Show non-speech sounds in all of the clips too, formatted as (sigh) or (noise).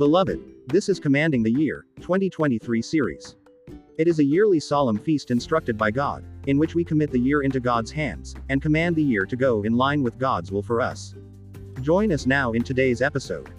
Beloved, this is Commanding the Year 2023 series. It is a yearly solemn feast instructed by God, in which we commit the year into God's hands, and command the year to go in line with God's will for us. Join us now in today's episode.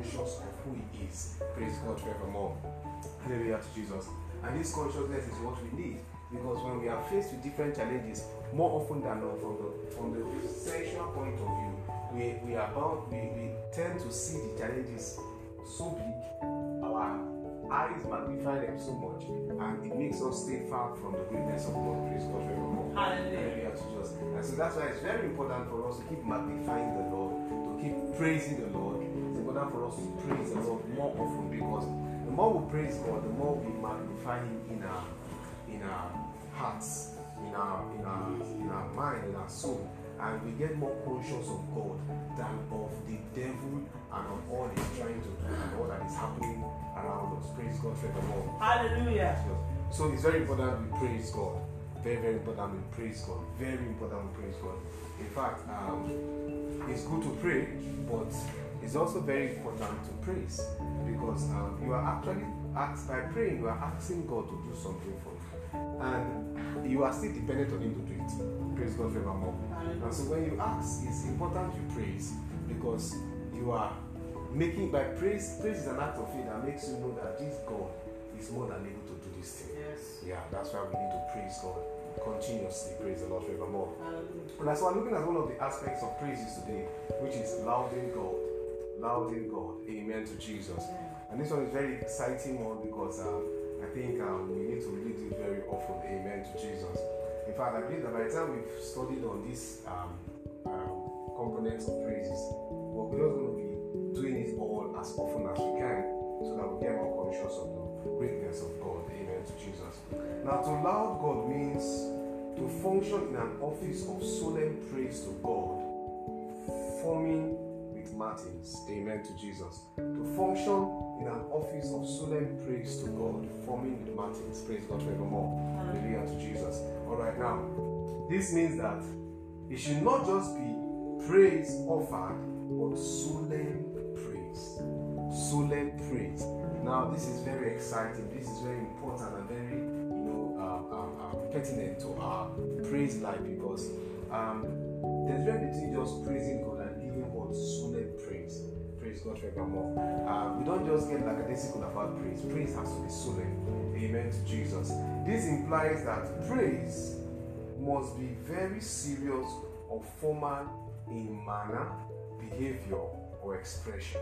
Conscious of who He is. Praise God forevermore. Hallelujah to Jesus. And this consciousness is what we need because when we are faced with different challenges, more often than not, from the from the sensual point of view, we, we are bound we, we tend to see the challenges so big, our eyes magnify them so much, and it makes us stay far from the greatness of God. Praise God forevermore. Hallelujah to Jesus. And so that's why it's very important for us to keep magnifying the Lord, to keep praising the Lord. Important for us to praise the Lord more often because the more we praise God, the more we magnify Him in our in our hearts, in our in our in our mind, in our soul, and we get more conscious of God than of the devil and of all he's trying to do and all that is happening around us. Praise God forevermore. Hallelujah. So it's very important we praise God. Very, very important we praise God. Very important we praise God. In fact, um, it's good to pray, but it's also very important to praise because um, you are actually asked by praying, you are asking God to do something for you, and you are still dependent on Him to do it. Praise God forevermore. And so when you ask, it's important you praise because you are making by praise. Praise is an act of faith that makes you know that this God is more than able to do this thing. Yes. Yeah, that's why we need to praise God continuously. Praise the Lord forevermore. Hallelujah. And that's why I'm looking at one of the aspects of praises today, which is lauding God. Lauding God. Amen to Jesus. And this one is very exciting one because uh, I think um, we need to read it very often. Amen to Jesus. In fact, I believe that by the time we've studied on these um, um, components of praises, we're just going to be doing it all as often as we can so that we get more conscious of the greatness of God. Amen to Jesus. Now, to laud God means to function in an office of solemn praise to God, forming matins. Amen to Jesus. To function in an office of solemn praise to God, forming the matins. Praise God forevermore. Hallelujah to Jesus. All right, now, this means that it should not just be praise offered, but solemn praise. Solemn praise. Now, this is very exciting. This is very important and very, you know, um, um, um, pertinent to our praise life because um, there's very between just praising God solemn praise. Praise God forevermore. Uh, we don't just get like a lackadaisical about praise. Praise has to be solemn. Amen to Jesus. This implies that praise must be very serious or formal in manner, behavior, or expression.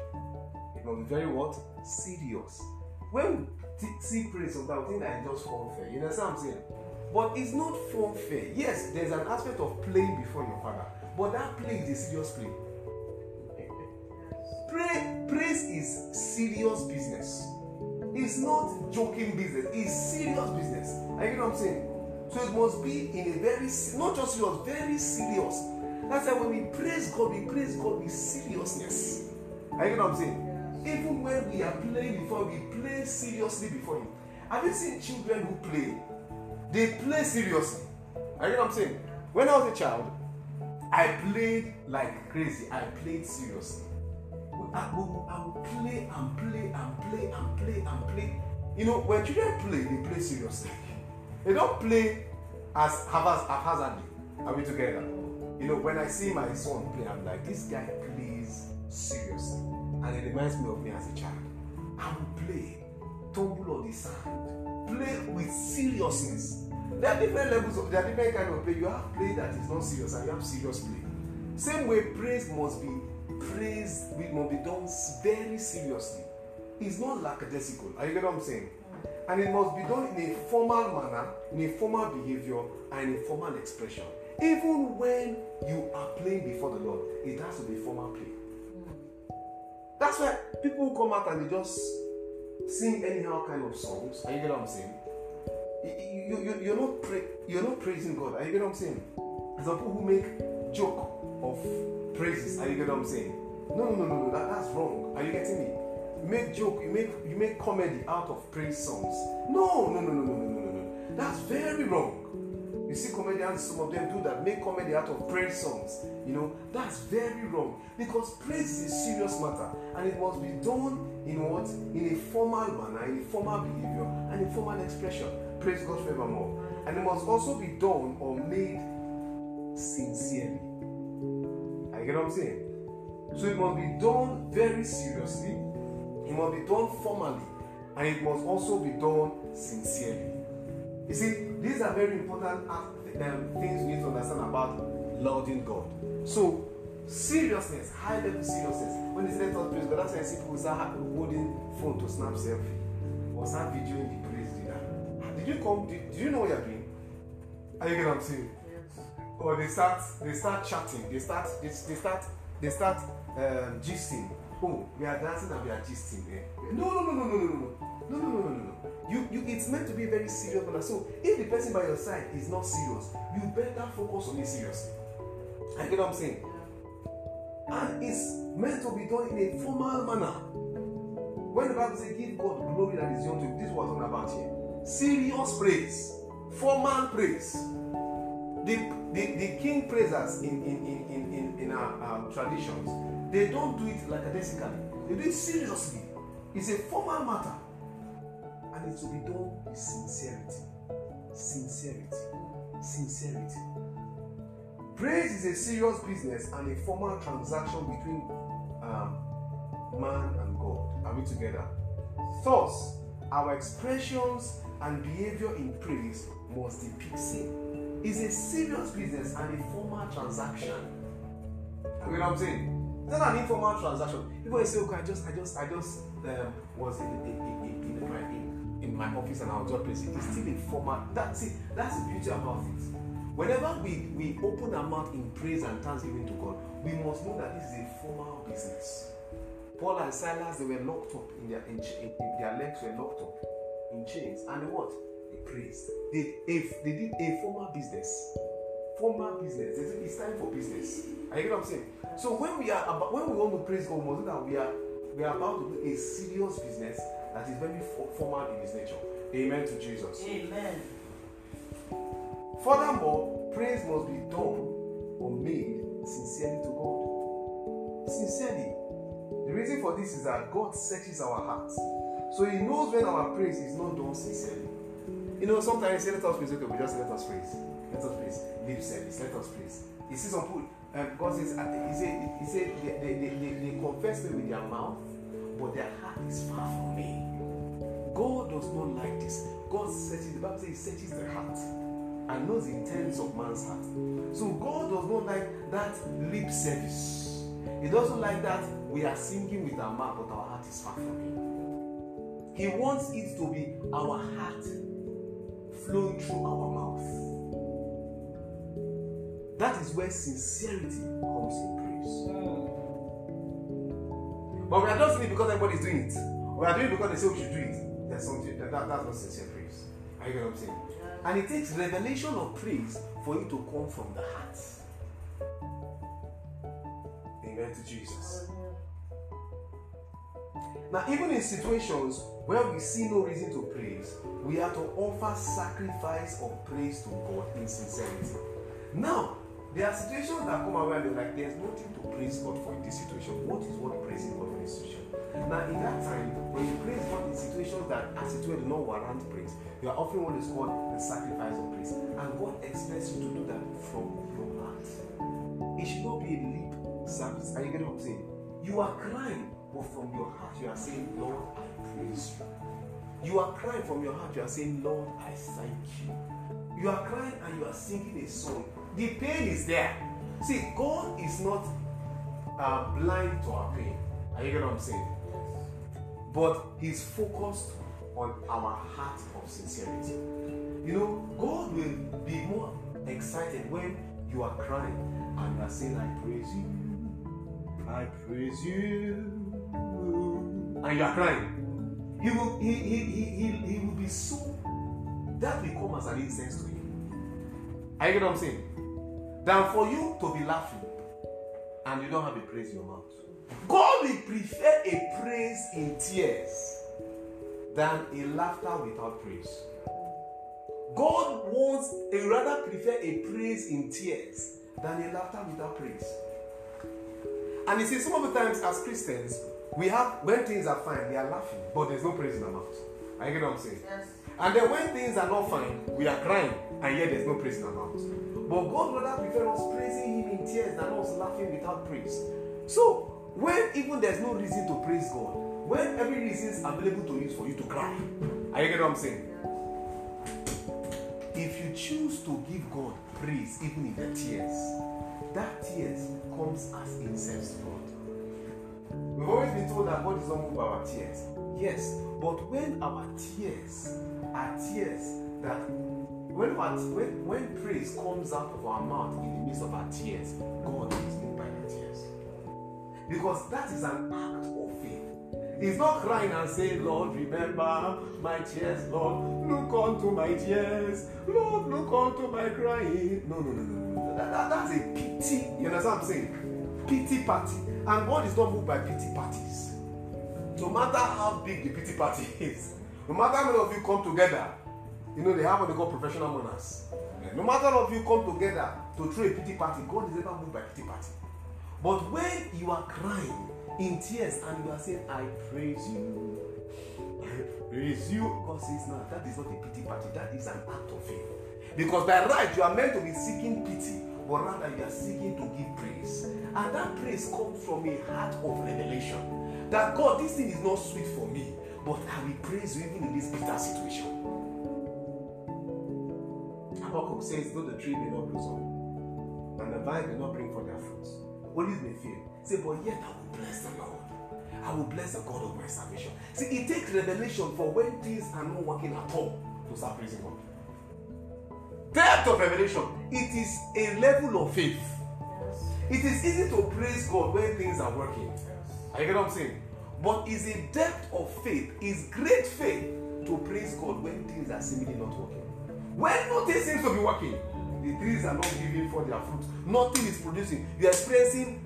It must be very what? Serious. When we see praise sometimes, we think that it's just fun fair. You understand what I'm saying? But it's not fun fair. Yes, there's an aspect of playing before your father, but that play is a serious play. Pray, praise is serious business. It's not joking business. It's serious business. Are you know what I'm saying? So it must be in a very not just serious, very serious. That's why when we praise God, we praise God with seriousness. Are you know what I'm saying? Even when we are playing before, we play seriously before Him. Have you seen children who play? They play seriously. Are you know what I'm saying? When I was a child, I played like crazy. I played seriously. I would, I would play and play and play and play and play. You know, when children play, they play seriously. They don't play as haphazardly. Are we together? You know, when I see my son play, I'm like, this guy plays seriously. And it reminds me of me as a child. I will play, tumble on the sand, play with seriousness. There are different levels of there are different kind of play. You have play that is not serious and you have serious play. Same way, praise must be praise must be done very seriously. It's not lackadaisical. Are you get what I'm saying? And it must be done in a formal manner, in a formal behavior, and in a formal expression. Even when you are playing before the Lord, it has to be formal play. That's why people come out and they just sing anyhow kind of songs. Are you get what I'm saying? You, you, you're, not pra- you're not praising God. Are you get what I'm saying? Some people who make joke of praises. Are you get what I'm saying? No, no, no, no. That, that's wrong. Are you getting me? You make joke. You make you make comedy out of praise songs. No, no, no, no, no, no, no, no. That's very wrong. You see comedians, some of them do that, make comedy out of praise songs. You know, that's very wrong because praise is a serious matter and it must be done in what? In a formal manner, in a formal behavior, and a formal expression. Praise God forevermore. And it must also be done or made sincerely. Get what I'm saying? So it must be done very seriously, it must be done formally, and it must also be done sincerely. You see, these are very important um, things we need to understand about lauding God. So, seriousness, high level seriousness. When it's let us praise God, that's why I see people start holding phone to snap selfie or start videoing the praise dinner. Did you come? Did you know what you're doing? Are you getting what I'm saying? Or they start, they start chatting. They start, they, they start, they start um, gisting. Oh, we are dancing and we are gisting. Eh? No, no, no, no, no, no, no, no, no, no, no. You, you, it's meant to be very serious manner. So if the person by your side is not serious, you better focus on it seriously. I get what I'm saying? And it's meant to be done in a formal manner. When the Bible says, give God glory that is young to this is what I'm talking about here. Serious praise, formal praise. The, the, the king praisers in, in, in, in, in, in our, our traditions, they don't do it like a lackadaisically, they do it seriously. It's a formal matter and it will be done with sincerity. Sincerity. Sincerity. Praise is a serious business and a formal transaction between um, man and God. Are we together? Thus, our expressions and behavior in praise must depict sin. It's a serious business and a formal transaction. You know what I'm saying? It's not an informal transaction. People say, "Okay, I just, I just, I just um, was in, in, in, in, in, in in my office and I'll just place it. It's still a formal. That's it. That's the beauty about it. Whenever we, we open our mouth in praise and thanksgiving to God, we must know that this is a formal business. Paul and Silas, they were locked up in their in, in their legs were locked up in chains. And what? They praised. They, if they did a formal business. Formal business. They said it's time for business. Are you get what I'm saying? So when we are about when we want to praise God, must that we are we are about to do a serious business that is very formal in its nature. Amen to Jesus. Amen. Furthermore, praise must be done or made sincerely to God. Sincerely. The reason for this is that God searches our hearts. So He knows when our praise is not done sincerely. You know, sometimes say, let us praise, okay, we just let us praise. Let us praise. Lip service, let us praise. You see some people, um, God says, He said, he said they, they, they, they, they confess me with their mouth, but their heart is far from me. God does not like this. God searches, the Bible says He searches the heart and knows the intents of man's heart. So God does not like that lip service. He doesn't like that we are singing with our mouth, but our heart is far from Him. He wants it to be our heart flowing through our mouth. That is where sincerity comes in praise. But we are not doing it because everybody is doing it. We are doing it because they say we should do it there's something that, that that's not sincere praise. Are you get what I'm saying? And it takes revelation of praise for it to come from the heart. Amen to Jesus. Now, even in situations where we see no reason to praise, we are to offer sacrifice of praise to God in sincerity. Now, there are situations that come around and like there's nothing to praise God for in this situation. What is what praising God for this situation? Now, in that time, when you praise God in situations that as it were do not warrant praise, you are offering what is called the sacrifice of praise. And God expects you to do that from your heart. It should not be a lip service. Are you getting what I'm saying? You are crying, but from your heart you are saying, Lord, I you. You are crying from your heart, you are saying, Lord, I thank you. You are crying and you are singing a song the pain is there. See, God is not uh, blind to our pain. Are you getting what I'm saying? Yes. But He's focused on our heart of sincerity. You know, God will be more excited when you are crying and you are saying, I praise you. I praise you. And you are crying. He will he, he, he, he, he will be so that will come as an incense to him. Are you getting what I'm saying? than for you to be laughing and you don't have a praise in your mouth. God will prefer a praise in tears than a laughter without praise. God wants a rather prefer a praise in tears than a laughter without praise. And you see, some of the times as Christians, we have when things are fine, we are laughing, but there's no praise in our mouth. Are you getting what I'm saying? Yes. And then when things are not fine, we are crying, and yet there's no praise in our mouth. But God rather prefer us praising Him in tears than us laughing without praise. So, when even there's no reason to praise God, when every reason is available to use for you to cry, are you getting what I'm saying? If you choose to give God praise even in the tears, that tears comes as incense to God. We've always been told that God is not moved by our tears. Yes, but when our tears are tears that when, when, when praise comes out of our mouth in the midst of our tears, God is moved by the tears. Because that is an act of faith. He's not crying and saying, Lord, remember my tears, Lord. Look unto my tears. Lord, look unto my crying. No, no, no, no, no. That, that, that's a pity. You understand what I'm saying? Pity party. And God is not moved by pity parties. No matter how big the pity party (laughs) is, no matter how many of you come together you know, they have what they call professional mourners. No matter of you come together to throw a pity party, God is never moved by pity party. But when you are crying in tears and you are saying, I praise you, praise you, God says, No, that is not a pity party, that is an act of faith. Because by right, you are meant to be seeking pity, but rather you are seeking to give praise. And that praise comes from a heart of revelation. That God, this thing is not sweet for me, but I will praise you even in this bitter situation. Habakkuk says, though the tree may not blossom, and the vine may not bring forth their fruits, olives may fail. Say, but yet I will bless the Lord. I will bless the God of my salvation. See, it takes revelation for when things are not working at all to start praising God. Depth of revelation. It is a level of faith. It is easy to praise God when things are working. Are you get what I'm saying? But is a depth of faith, is great faith to praise God when things are seemingly not working. When nothing seems to be working, the trees are not giving for their fruit. Nothing is producing. You are experiencing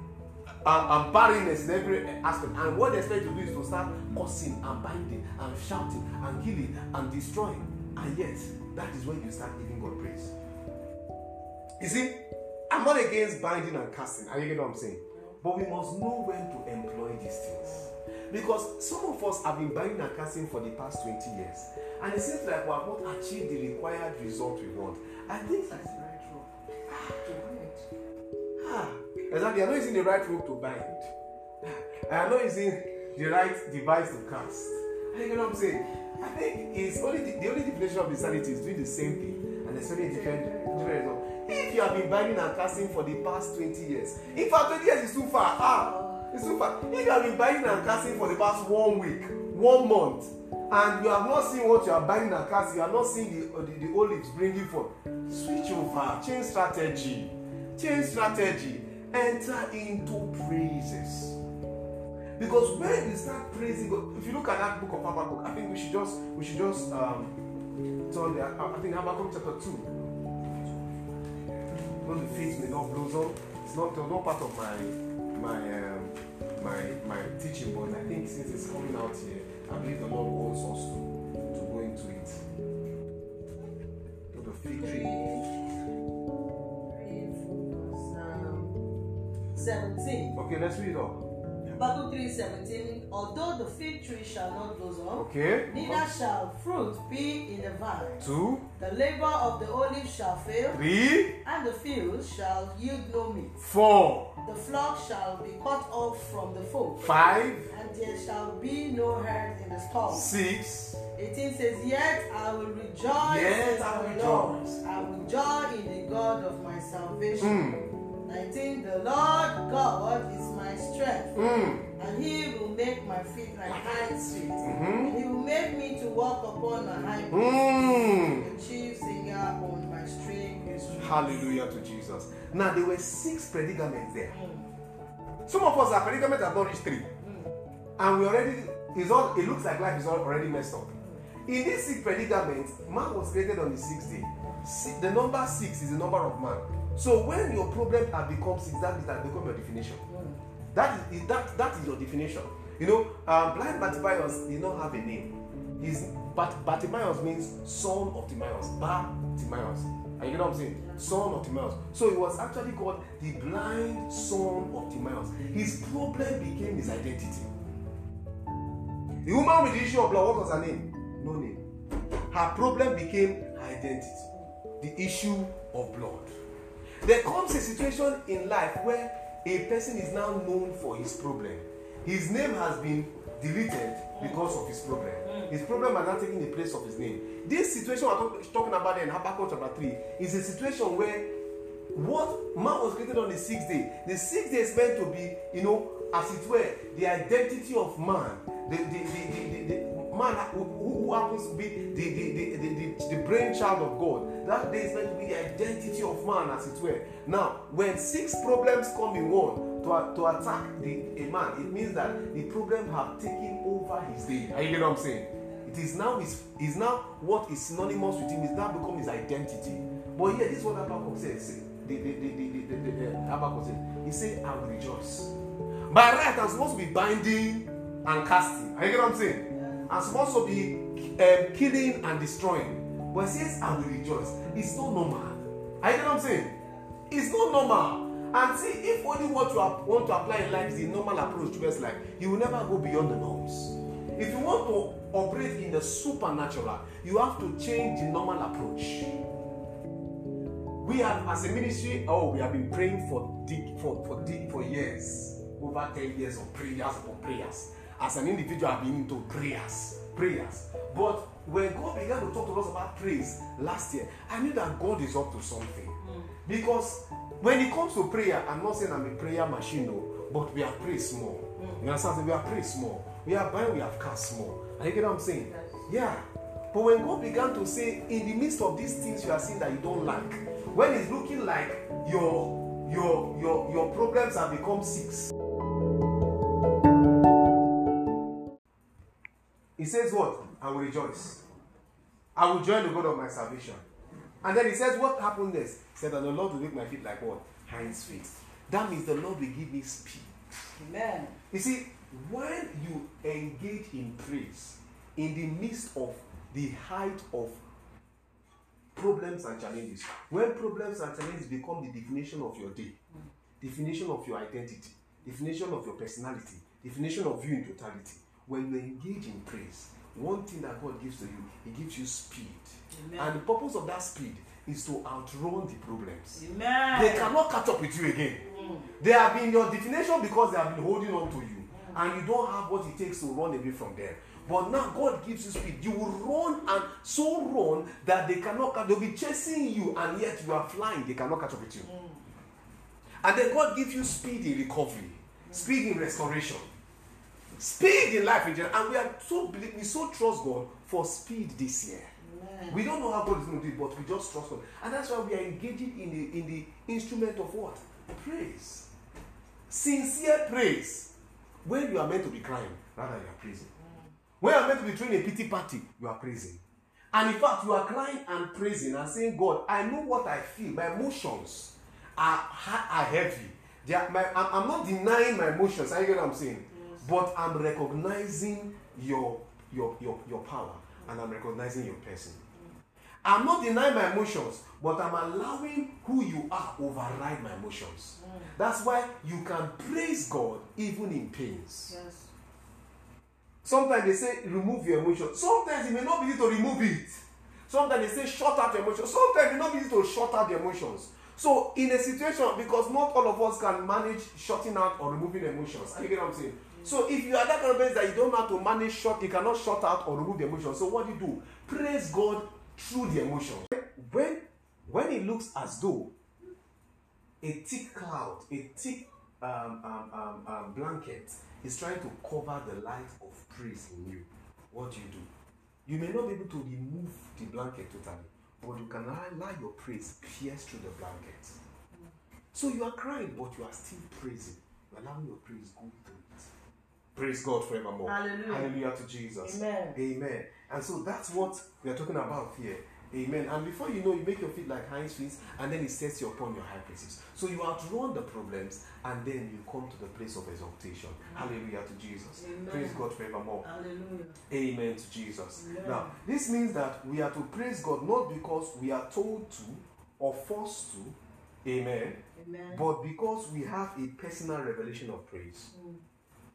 um, um, barrenness in every aspect. And what they expect to do is to start cursing and binding and shouting and killing and destroying. And yet, that is when you start giving God praise. You see, I'm not against binding and casting. Are you get what I'm saying? But we must know when to employ these things. Because some of us have been binding and casting for the past 20 years. And it seems like we have not achieved the required result we want. I think that's the right road ah, to bind. Ah, exactly. I'm not using the right rope to bind. I am not using the right device to cast. Are you know what I'm saying? I think it's only the, the only definition of insanity is doing the same thing and expecting different, different result. If you have been binding and casting for the past 20 years, in fact, 20 years is too far. Ah, it's too far. If you have been binding and casting for the past one week, one month, and you have not seen what you are buying and casting, you have not seen the, uh, the, the olives bringing forth, switch over, change strategy, change strategy, enter into praises. Because when you start praising God, if you look at that book of Habakkuk, I think we should just we should just um turn there. I think Habakkuk chapter 2. Though the faith may not blossom, it's not, not part of my my um, my my teaching, but I think since it's coming out here, I believe the Lord wants us to, to go into it. To the fig tree. Read from verse, 17. Okay, let's read up. Habakkuk 3 17. Although the fig tree shall not blossom, Okay. neither shall fruit be in the vine. Two, The labor of the olive shall fail, three, and the field shall yield no meat. four, The flock shall be cut off from the fold, five, and there shall be no herd in the stall. six. 18 says, Yet I will rejoice Yet in I will rejoice. I will joy in the God of my salvation. Mm. 19 The Lord God is strength, Mm. and he will make my feet like hinds feet. Mhm. And he will make me to walk upon a high place. Mm. The chief singer on my string instrument. Hallelujah to Jesus. Now there were six predicaments there. Mm, Some of us our predicament have not reached three. mm, And we already is all it looks like life is already messed up. In this six predicament, man was created on the sixth day. The number six is the number of man. So when your problem has become six, that is that become your definition. mm. That is that that is your definition. You know, um, blind Bartimaeus did not have a name. His Bat, Bartimaeus means son of Timaeus. Bartimaeus. And you know what I'm saying? Son of Timaeus. So he was actually called the blind son of Timaeus. His problem became his identity. The woman with the issue of blood, what was her name? No name. Her problem became her identity. The issue of blood. There comes a situation in life where a person is now known for his problem. His name has been deleted because of his problem. His problem has now taken the place of his name. This situation we're talk- talking about in Habakkuk chapter 3 is a situation where what man was created on the sixth day. The sixth day is meant to be, you know, as it were, the identity of man. The, the, the, the, the, the man who, happens to be the, the, the, the, the, the brainchild of God. That day is meant to be the identity of man, as it were. Now, when six problems come in one to, to attack the, a man, it means that the problem have taken over his day. Are you getting what I'm saying? It is now his is now what is synonymous with him is now become his identity. But here, this is what Habakkuk says. The, the, the, the, the, the, the, Habakkuk says. He said, I will rejoice. By right, I'm supposed to be binding and casting. Are you get what I'm saying? I'm supposed to be um, killing and destroying. But he says, I will rejoice. It's not normal. Are you get what I'm saying? It's not normal. And see, if only what you want to apply in life is the normal approach towards life, you will never go beyond the norms. If you want to operate in the supernatural, you have to change the normal approach. We have, as a ministry, oh, we have been praying for dig, for for dig, for years, over ten years of prayers upon prayers. As an individual, I've been into prayers, prayers. But when God began to talk to us about praise last year, I knew that God is up to something. Because when it comes to prayer, I'm not saying I'm a prayer machine, no, but we have prayed small. You understand? We have prayed small. We have bind, we have cast small. Are you get what I'm saying? Yeah. But when God began to say, in the midst of these things you are seeing that you don't like, when it's looking like your your your your problems have become six. He says what? I will rejoice. I will join the God of my salvation. And then he says, What happened next? He said, And the Lord will make my feet like what? Hinds feet. That means the Lord will give me speed. Amen. You see, when you engage in praise in the midst of the height of problems and challenges, when problems and challenges become the definition of your day, definition of your identity, definition of your personality, definition of you in totality, when you engage in praise, one thing that God gives to you, He gives you speed. Amen. And the purpose of that speed is to outrun the problems. Amen. They cannot catch up with you again. Mm. They have been your definition because they have been holding on to you. And you don't have what it takes to run away from them. But now God gives you speed. You will run and so run that they cannot catch. They'll be chasing you, and yet you are flying. They cannot catch up with you. Mm. And then God gives you speed in recovery, speed in restoration, speed in life in general. And we are so we so trust God for speed this year. Amen. We don't know how God is going to do it, but we just trust God. And that's why we are engaging in the in the instrument of what? Praise. Sincere praise. When you are meant to be crying, rather you are praising. Mm. When you are meant to be throwing a pity party, you are praising. And in fact, you are crying and praising and saying, God, I know what I feel. My emotions are, are heavy. They are, my, I'm, I'm not denying my emotions. Are you get what I'm saying? But I'm recognizing your your your your power and I'm recognizing your person. I'm not denying my emotions, but I'm allowing who you are override my emotions. Mm. That's why you can praise God even in pains. Yes. Sometimes they say remove your emotion. Sometimes it may not be easy to remove it. Sometimes they say shut out your emotions. Sometimes it may not be easy to shut out the emotions. So in a situation, because not all of us can manage shutting out or removing emotions. Are you get what I'm saying? So if you are that kind of person that you don't know how to manage shut, you cannot shut out or remove the emotions. So what do you do? Praise God through the emotions. When when it looks as though a thick cloud, a thick um, um, um, um, blanket is trying to cover the light of praise in you, what do you do? You may not be able to remove the blanket totally, but you can allow your praise pierce through the blanket. So you are crying, but you are still praising. You're allowing your praise go through. Praise God forevermore. Hallelujah. Hallelujah to Jesus. Amen. Amen. And so that's what we are talking about here. Amen. And before you know, you make your feet like hinds feet, and then it sets you upon your high places. So you outrun the problems, and then you come to the place of exaltation. Hallelujah to Jesus. Amen. Praise God forevermore. Hallelujah. Amen to Jesus. Amen. Now, this means that we are to praise God not because we are told to or forced to, amen, Amen. but because we have a personal revelation of praise. Mm.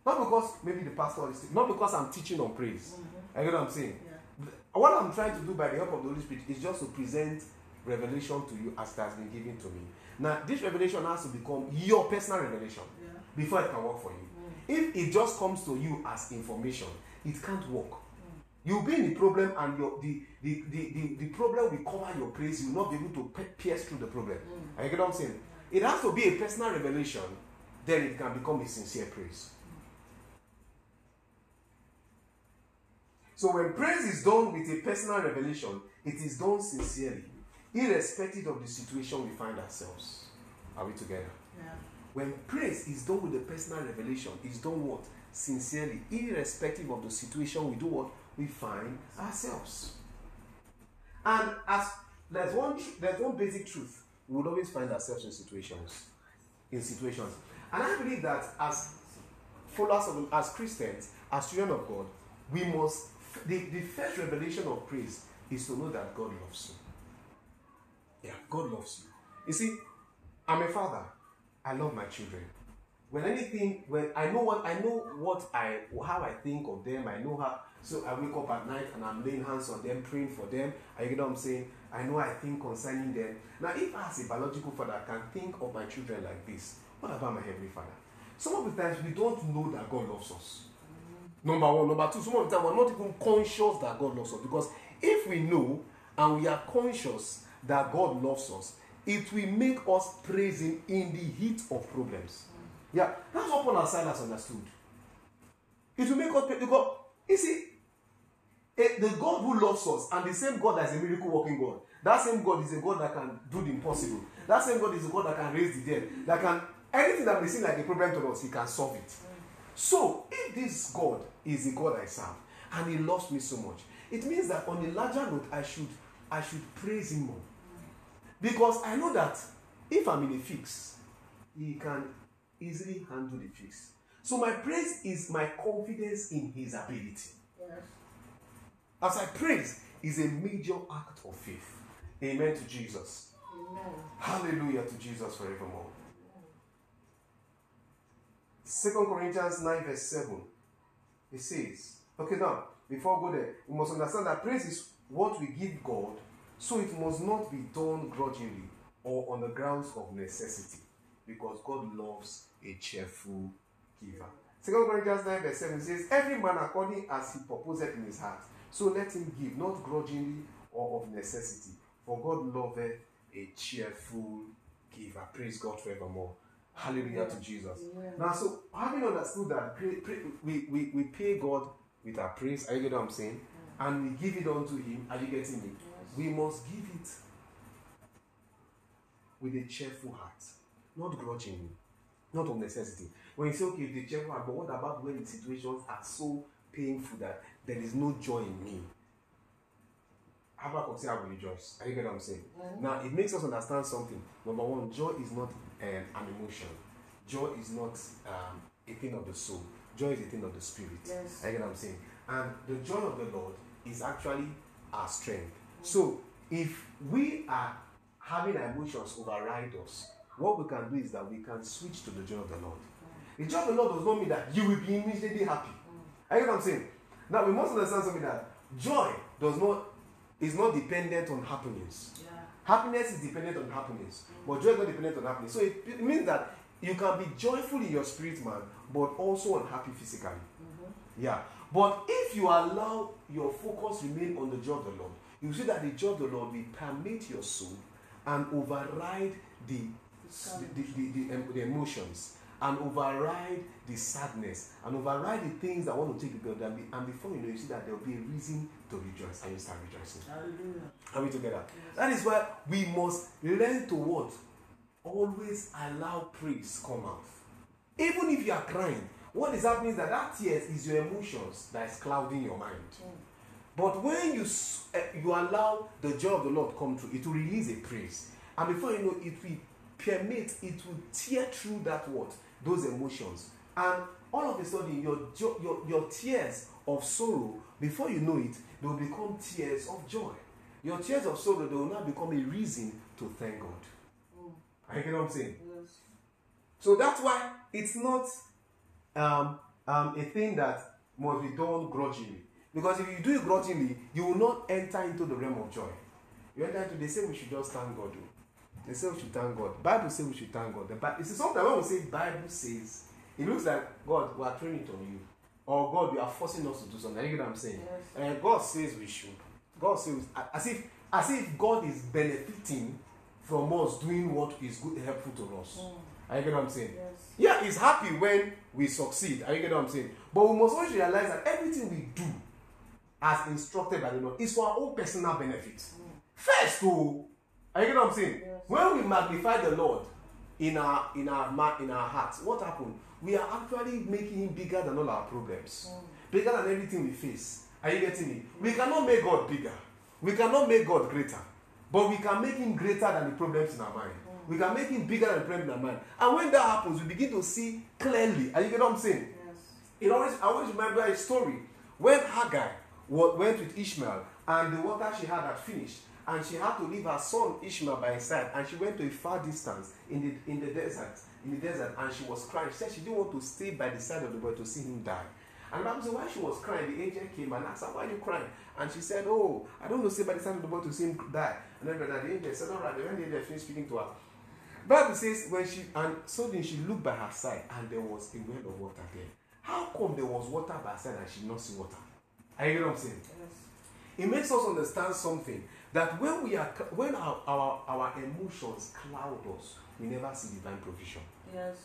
Not because maybe the pastor is, not because I'm teaching on praise. Mhm. I get what I'm saying? Yeah. What I'm trying to do by the help of the Holy Spirit is just to present revelation to you as it has been given to me. Now, this revelation has to become your personal revelation Yeah. before it can work for you. Mm. If it just comes to you as information, it can't work. Mm. You'll be in the problem, and your the the, the, the, the problem will cover your praise. You will not be able to pierce through the problem. Mm. Are you get what I'm saying? It has to be a personal revelation, then it can become a sincere praise. So when praise is done with a personal revelation, it is done sincerely, irrespective of the situation we find ourselves. Are we together? Yeah. When praise is done with a personal revelation, it's done what? Sincerely, irrespective of the situation we do what? We find ourselves. And as there's one there's one basic truth, we will always find ourselves in situations. In situations. And I believe that as followers of as Christians, as children of God, we must the, the first revelation of praise is to know that God loves you. Yeah, God loves you. You see, I'm a father. I love my children. When anything, when I know what I know what I how I think of them, I know how so I wake up at night and I'm laying hands on them, praying for them. I get what I'm saying? I know I think concerning them. Now, if I as a biological father I can think of my children like this, what about my heavenly father? Some of the times we don't know that God loves us. Number one. Number two, some of the time we're not even conscious that God loves us. Because if we know and we are conscious that God loves us, it will make us praise Him in the heat of problems. Yeah, that's what Paul and Silas understood. It will make us pray because you see, the God who loves us and the same God that is a miracle working God, that same God is a God that can do the impossible. That same God is a God that can raise the dead, that can anything that may seem like a problem to us, He can solve it. So, if this God is the God I serve and He loves me so much, it means that on a larger note, I should I should praise Him more. Because I know that if I'm in a fix, He can easily handle the fix. So my praise is my confidence in His ability. Yes. As I praise is a major act of faith. Amen to Jesus. Amen. Hallelujah to Jesus forevermore. 2 Corinthians 9, verse 7. It says, okay, now, before we go there, we must understand that praise is what we give God, so it must not be done grudgingly or on the grounds of necessity, because God loves a cheerful giver. 2 Corinthians 9, verse 7 says, Every man according as he purposed in his heart, so let him give, not grudgingly or of necessity, for God loveth a cheerful giver. Praise God forevermore. Hallelujah to Jesus. Now, so having understood that pray, pray, we, we, we pay God with our praise, are you getting what I'm saying? And we give it unto Him, are you getting me? We must give it with a cheerful heart, not grudgingly, not of necessity. When you say, okay, the cheerful heart, but what about when the situations are so painful that there is no joy in me? Habakkuk say, I will rejoice. Are you getting what I'm saying? Now, it makes us understand something. Number one, joy is not um, an emotion. Joy is not um, a thing of the soul. Joy is a thing of the spirit. Yes. I get what I'm saying. And the joy of the Lord is actually our strength. So if we are having our emotions override us, what we can do is that we can switch to the joy of the Lord. The joy of the Lord does not mean that you will be immediately happy. I get what I'm saying. Now we must understand something that joy does not is not dependent on happenings. Yeah. Happiness is dependent on happiness, but joy is not dependent on happiness. So it, it means that you can be joyful in your spirit, man, but also unhappy physically. Mm-hmm. Yeah. But if you allow your focus remain on the joy of the Lord, you see that the joy of the Lord will permeate your soul and override the the, the, the, em- the emotions and override the sadness and override the things that want to take you down. And, be- and before you know, you see that there will be a reason to rejoice, and you start rejoicing. Hallelujah. Are we together? That is why we must learn to what? Always allow praise come out. Even if you are crying, what is happening is that that tears is your emotions that is clouding your mind. But when you eh, you allow the joy of the Lord come through, it will release a praise, and before you know, it will permit, it will tear through that what those emotions, and all of a sudden, your your your tears of sorrow, before you know it, they will become tears of joy. Your tears of sorrow, they will now become a reason to thank God. I get what I'm saying. Yes. So that's why it's not um, um, a thing that must be done grudgingly. Because if you do it grudgingly, you will not enter into the realm of joy. You enter into, they say we should just thank God. They say we should thank God. Bible say we should thank God. The Bible, see, sometimes when we say Bible says, it looks like God, we are throwing it on you. Or God, you are forcing us to do something. You get what I'm saying? Yes. And God says we should. God says, as if, as if God is benefiting from us doing what is good, helpful to us. Hmm. Are you get what I'm saying? Yes. Yeah, he's happy when we succeed. Are you get what I'm saying? But we must always realize that everything we do, as instructed by the Lord, is for our own personal benefit. Hmm. First, though, are you get what I'm saying? Yes. When we magnify the Lord in our in our in our hearts, what happened? We are actually making him bigger than all our problems, mm. bigger than everything we face. Are you getting me? We cannot make God bigger. We cannot make God greater. But we can make him greater than the problems in our mind. Mm. We can make him bigger than the problems in our mind. And when that happens, we begin to see clearly. Are you get what I'm saying? Yes. It always, I always remember a story when Hagar wa- went with Ishmael and the water she had had finished, and she had to leave her son Ishmael by her side, and she went to a far distance in the in the desert, in the desert, and she was crying. She said she didn't want to stay by the side of the boy to see him die. And the Bible said, while she was crying, the angel came and asked her, Why are you crying? And she said, Oh, I don't want to stay by the side of the boy to see him die. And then the angel said, All right, when the angel finished speaking to her, Bible says when she and suddenly she looked by her side and there was a well of water there. How come there was water by her side and she did not see water? Are you getting what I'm saying? Yes. It makes us understand something that when we are when our, our, our emotions cloud us, we never see divine provision. Yes.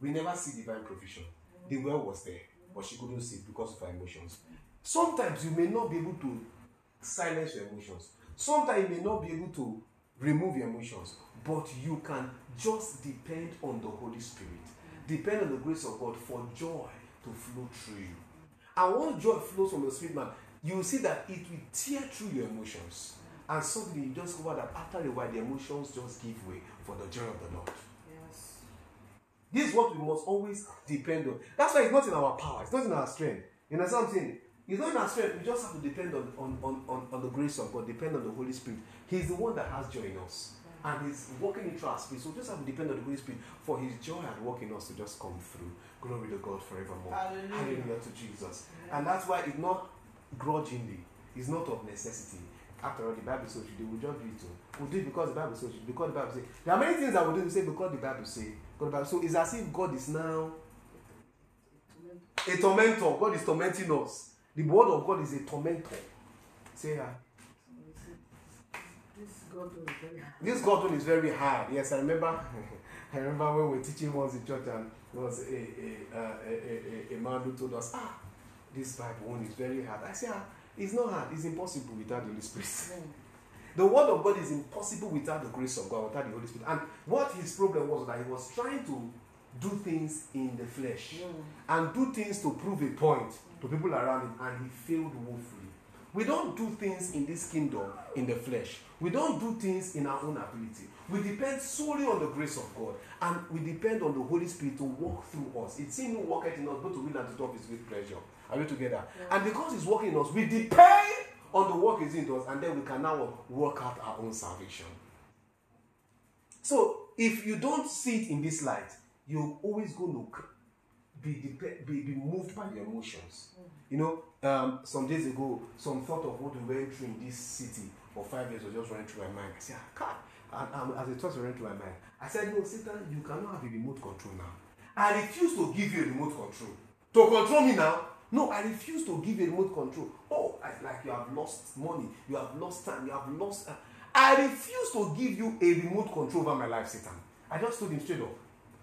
We never see divine provision. Mm. The well was there, but she couldn't see it because of her emotions. Sometimes you may not be able to silence your emotions. Sometimes you may not be able to remove your emotions, but you can just depend on the Holy Spirit. Mm. Depend on the grace of God for joy to flow through you. And once joy flows from the Spirit, man, you will see that it will tear through your emotions. And suddenly you just discover that after a while, the emotions just give way for the joy of the Lord. Yes. This is what we must always depend on. That's why it's not in our power, it's not in our strength. You know something? It's not in our strength. We just have to depend on, on, on, on, on the grace of God, depend on the Holy Spirit. He's the one that has joy in us. And he's working into our spirit. So we just have to depend on the Holy Spirit for his joy and work in us to just come through. Glory to God forevermore. Hallelujah. Hallelujah to Jesus. And that's why it's not grudgingly, it's not of necessity. After all, the Bible says do, we'll just do it. oh. We'll do it because the Bible says because the Bible says. There are many things that we do, we say because the Bible say. Because the Bible, so it's as if God is now a tormentor. God is tormenting us. The word of God is a tormentor. Say that. This God was very hard. This God one is very hard. Yes, I remember. (laughs) I remember when we were teaching once in church, and there was a a, a, a, a, a man who told us, ah, this Bible one is very hard. I say, ah, it's not hard. It's impossible without the Holy Spirit. (laughs) The word of God is impossible without the grace of God, without the Holy Spirit. And what his problem was that he was trying to do things in the flesh and do things to prove a point to people around him, and he failed woefully. We don't do things in this kingdom in the flesh. We don't do things in our own ability. We depend solely on the grace of God and we depend on the Holy Spirit to walk through us. It's Him who worketh in us, both to will and to do of His great pleasure. Are we together? And because He's working in us, we depend on the work He's in us, and then we can now work out our own salvation. So if you don't see it in this light, you're always going to be, dep- be, be moved by your emotions. You know, um, some days ago, some thought of what we went through in this city for five years was just running through my mind. I said, ah, God. And um, as thoughts were running through my mind, I said, No, Satan, you cannot have a remote control now. I refuse to give you a remote control. To control me now? No, I refuse to give a remote control. Oh, I, like you have lost money, you have lost time, you have lost. Uh, I refuse to give you a remote control over my life, Satan. I just told him straight up.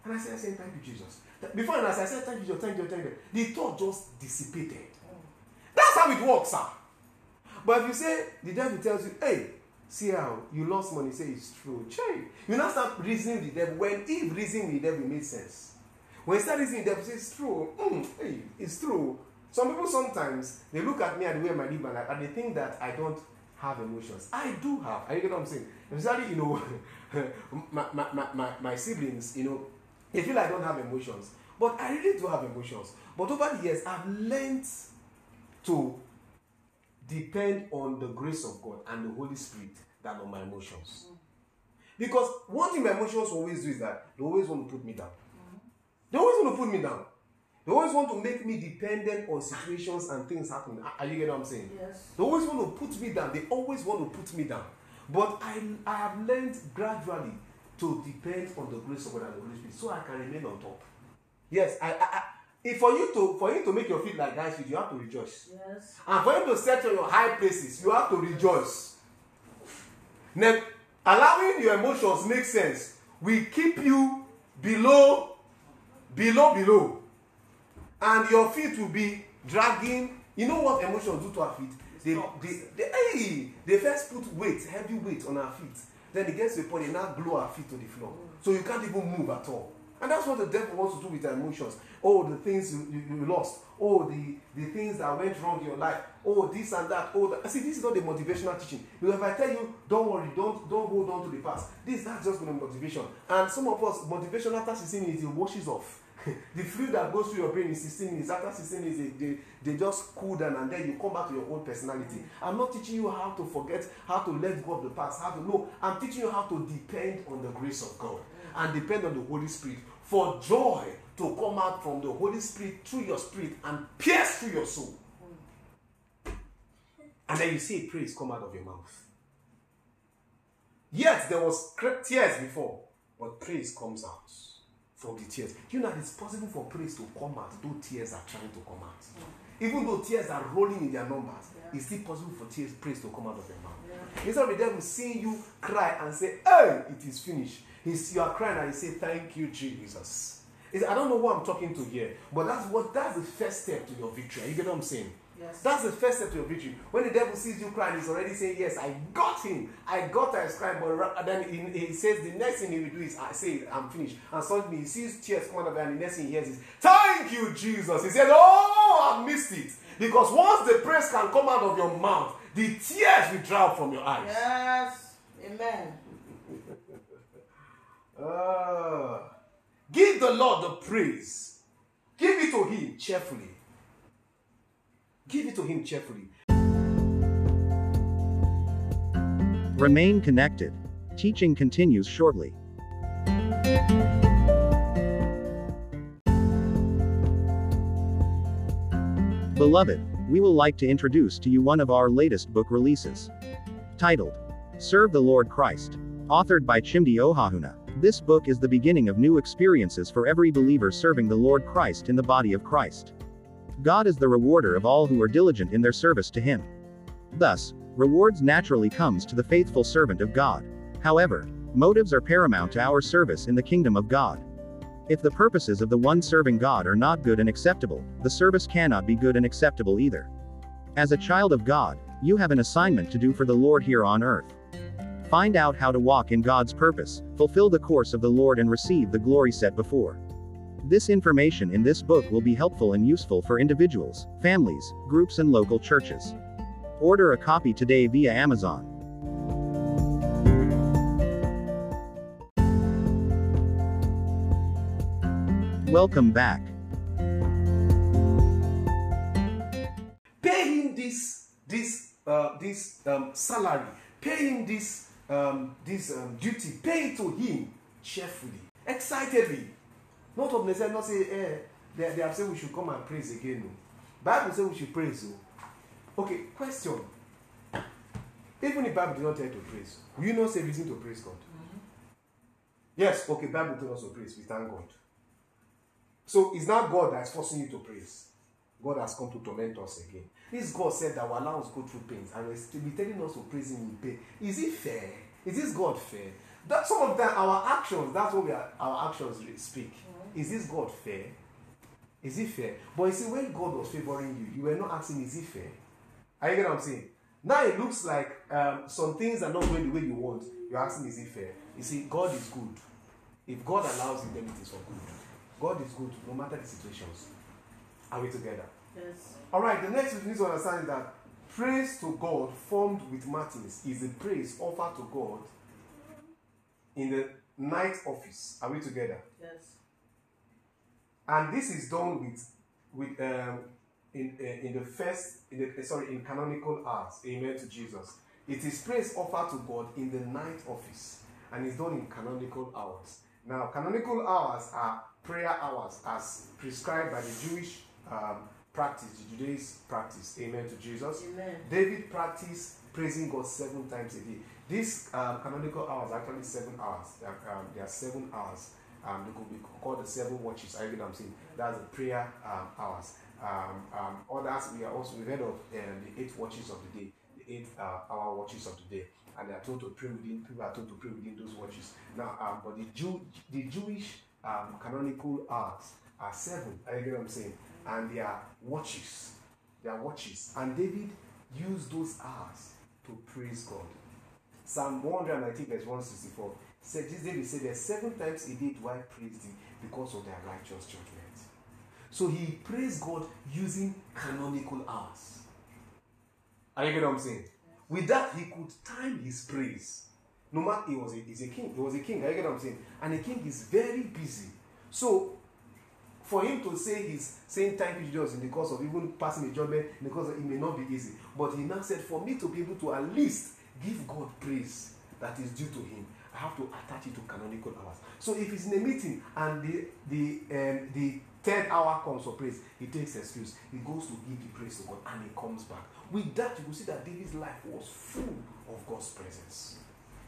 And I said, I said, Thank you, Jesus. Before and as I said, Thank you, Jesus, thank you, thank you, the thought just dissipated. That's how it works, sir. But if you say, the devil tells you, hey, see how you lost money, say it's true. Che, you now start reasoning with the devil. When Eve reasoned with the devil, it made sense. When you start reasoning the devil, say it's true. Mm, hey, it's true. Some people sometimes they look at me and the way I live my life and they think that I don't have emotions. I do have. Are you get what I'm saying? Especially, you know, (laughs) my, my, my, my, siblings, you know, they feel I don't have emotions. But I really do have emotions. But over the years, I've learned to depend on the grace of God and the Holy Spirit than on my emotions. Because one thing my emotions always do is that they always want to put me down. They always want to put me down. They always want to make me dependent on situations and things happening. Are you getting what I'm saying? Yes. They always want to put me down. They always want to put me down. But I, I have learned gradually to depend on the grace of God and the Holy Spirit so I can remain on top. Yes, I, I, I if for you to for you to make your feet like guys you have to rejoice. Yes. And for you to set on your high places, you have to rejoice. Then allowing your emotions make sense will keep you below, below, below. And your feet will be dragging. You know what emotions do to our feet? They, they, they, hey, they first put weight, heavy weight on our feet. Then it gets to a point they now glue our feet to the floor. So you can't even move at all. And that's what the devil wants to do with our emotions. Oh, the things you, you, you lost. Oh, the, the things that went wrong in your life. Oh, this and that. Oh, that. see, this is not the motivational teaching. Because if I tell you, don't worry, don't don't hold on to the past. This that's just to motivation. And some of us, motivation after 16 minutes, it washes off. (laughs) the fluid that goes through your brain in 16 minutes. After 16 minutes, they, they, they just cool down and then you come back to your own personality. I'm not teaching you how to forget, how to let go of the past, how to know. I'm teaching you how to depend on the grace of God and depend on the Holy Spirit for joy to come out from the Holy Spirit through your spirit and pierce through your soul. And then you see a praise come out of your mouth. Yes, there was tears before, but praise comes out from the tears. You know it's possible for praise to come out, though tears are trying to come out. Even though tears are rolling in their numbers, it's still possible for tears, praise to come out of your mouth. Instead of the devil seeing you cry and say, Hey, it is finished. He's, you are crying and you say, Thank you, Jesus. It's- I don't know who I'm talking to here, but that's what that's the first step to your victory. You get what I'm saying? Yes. That's the first step to your victory. When the devil sees you crying, he's already saying, Yes, I got him. I got he's crying. But then he, he says the next thing he will do is I say I'm finished. And suddenly he sees tears come out of and the next thing he hears is, Thank you, Jesus. He said, Oh, I missed it. Because once the praise can come out of your mouth, the tears will drop from your eyes. Yes. Amen. (laughs) Ah. give the Lord the praise. Give it to Him cheerfully. Give it to Him cheerfully. Remain connected. Teaching continues shortly. Beloved, we will like to introduce to you one of our latest book releases. Titled, Serve the Lord Christ. Authored by Chimdi Ohahuna. This book is the beginning of new experiences for every believer serving the Lord Christ in the body of Christ. God is the rewarder of all who are diligent in their service to Him. Thus, rewards naturally comes to the faithful servant of God. However, motives are paramount to our service in the kingdom of God. If the purposes of the one serving God are not good and acceptable, the service cannot be good and acceptable either. As a child of God, you have an assignment to do for the Lord here on earth. Find out how to walk in God's purpose, fulfill the course of the Lord, and receive the glory set before. This information in this book will be helpful and useful for individuals, families, groups, and local churches. Order a copy today via Amazon. Welcome back. Pay him this this uh, this um, salary. Pay him this um, this um, duty. Pay to him cheerfully, excitedly. Not of necessity. Not say, eh, they, they have said we should come and praise again. No. Bible say we should praise. Oh. Okay, question. Even if Bible did not tell you to praise, will you not say reason to praise God? Yes, okay, Bible tells us to praise. We thank God. So it's not God that's forcing you to praise. God has come to torment us again. This God said that will allow us go through pains and will still be telling us to praise Him in pain. Is it fair? Is this God fair? That some of that our actions, that's what we are, our actions speak. Is this God fair? Is it fair? But you see, when God was favoring you, you were not asking, is it fair? Are you getting what I'm saying? Now it looks like um, some things are not going the way you want. You're asking, is it fair? You see, God is good. If God allows it, then it is for good. God is good no matter the situations. Are we together? Yes. All right, the next thing you need to understand is that praise to God formed with matins is a praise offered to God in the night office. Are we together? Yes. And this is done with with um, in uh, in the first in the, uh, sorry in canonical hours. Amen to Jesus. It is praise offered to God in the night office, and it's done in canonical hours. Now, canonical hours are prayer hours as prescribed by the Jewish um, practice, the Judaism practice. Amen to Jesus. Amen. David practiced praising God seven times a day. These um, canonical hours are actually seven hours. They are, um, they are seven hours. Um, they could be called the seven watches. I what I'm saying. That's the prayer um, hours. Um, um, others, we are also we've heard of um, the eight watches of the day, the eight uh, hour watches of the day, and they are told to pray within. People are told to pray within those watches. Now, um, but the Jew, the Jewish um, canonical hours are seven. I get what I'm saying, and they are watches. They are watches, and David used those hours to praise God. Psalm 119 verse 164 said this David said that seven times he did why praise thee because of their righteous judgment. So he praised God using canonical hours. Are you getting what I'm saying? With that, he could time his praise. No matter he was a, he's a king, he was a king. Are you getting what I'm saying? And a king is very busy. So for him to say he's saying thank you Jesus in the course of even passing a judgment, in the it may not be easy. But he now said, for me to be able to at least give God praise that is due to him, I have to attach it to canonical hours. So if he's in a meeting and the the um, the third hour comes for praise, he takes excuse. He goes to give the praise to God and he comes back. With that, you will see that David's life was full of God's presence.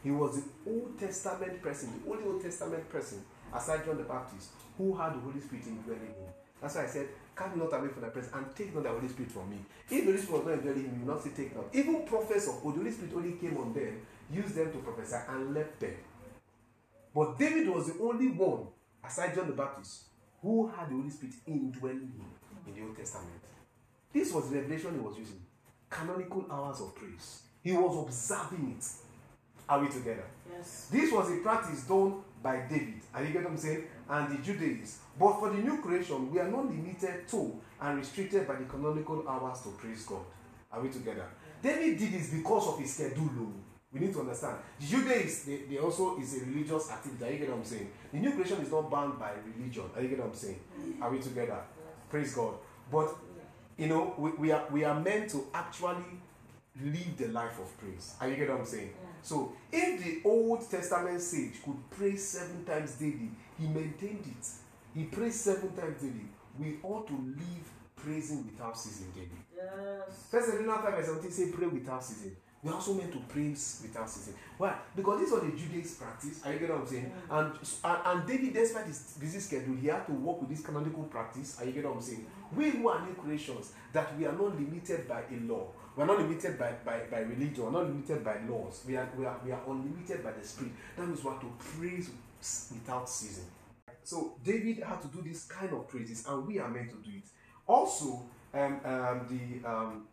He was the Old Testament person, the only Old Testament person, aside John the Baptist, who had the Holy Spirit indwelling him. That's why I said, Come not away from the presence and take not the Holy Spirit from me. If the Holy Spirit was not indwelling him, you will not say take not. Even prophets of old, the Holy Spirit only came on them, used them to prophesy, and left them. But David was the only one, aside John the Baptist, who had the Holy Spirit indwelling him in the Old Testament. This was the revelation he was using. Canonical hours of praise. He was observing it. Are we together? Yes. This was a practice done by David. Are you get what I'm saying? And the Judaïs. But for the new creation, we are not limited to and restricted by the canonical hours to praise God. Are we together? David did this because of his schedule. We need to understand. The Judaïs, they, they also is a religious activity. Are you get what I'm saying? The new creation is not bound by religion. Are you get what I'm saying? Are we together? Praise God. But you know, we, we are we are meant to actually live the life of praise. Are you get what I'm saying? So if the Old Testament sage could pray seven times daily, he maintained it. He prays seven times daily. We ought to live praising without ceasing daily. Yes. First Thessalonians 5 verse 17 say pray without ceasing. We are also meant to praise without ceasing. Why? Because this was the Judaism practice. Are you getting what I'm saying? And, and and David, despite his busy schedule, he had to work with this canonical practice. Are you getting what I'm saying? We who are new creations, that we are not limited by a law. We are not limited by, by, by religion. We are not limited by laws. We are, we, are, we are unlimited by the Spirit. That means we are to praise without ceasing. So David had to do this kind of praises, and we are meant to do it. Also, um, um, the um,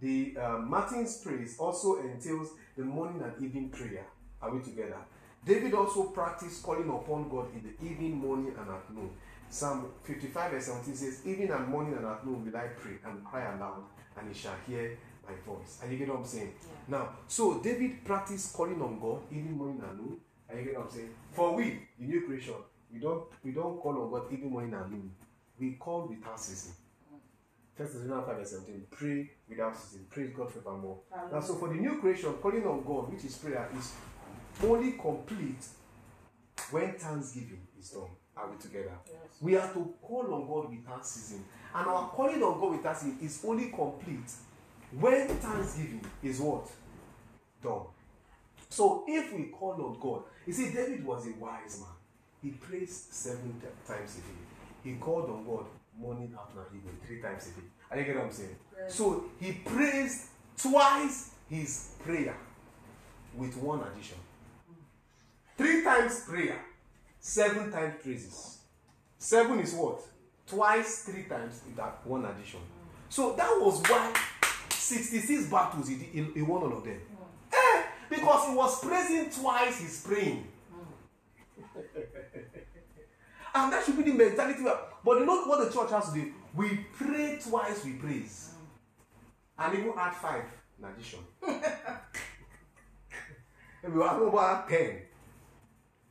the um, matins praise also entails the morning and evening prayer. Are we together? David also practiced calling upon God in the evening, morning, and at noon. Psalm 55 verse 17 says, Evening and morning and at noon will I pray and cry aloud, and he shall hear my voice. And you get what I'm saying? Yeah. Now, so David practiced calling on God evening, morning and noon. And you get what I'm saying? For we, the new creation, we don't we don't call on God evening, morning and noon. We call without ceasing. First Thessalonians 5 verse 17. Pray without ceasing. Praise God forevermore. Now, so for the new creation, calling on God, which is prayer, is only complete when thanksgiving is done. Are we together? Yes. We are to call on God without ceasing. And our calling on God without ceasing is only complete when thanksgiving is what? Done. So if we call on God, you see, David was a wise man. He prays seven times a day. He called on God morning, afternoon, evening, three times a day. Are you get what I'm saying? Yes. So he prays twice his prayer with one addition. Three times prayer, seven times praises. Seven is what? Twice, three times, with that one addition. So that was why 66 battles he, did, he, won all of them. Eh, because he was praising twice his praying. And that should be the mentality. we. But you know what the church has to do? We pray twice, we praise. And even add five in addition. (laughs) and we have about 10.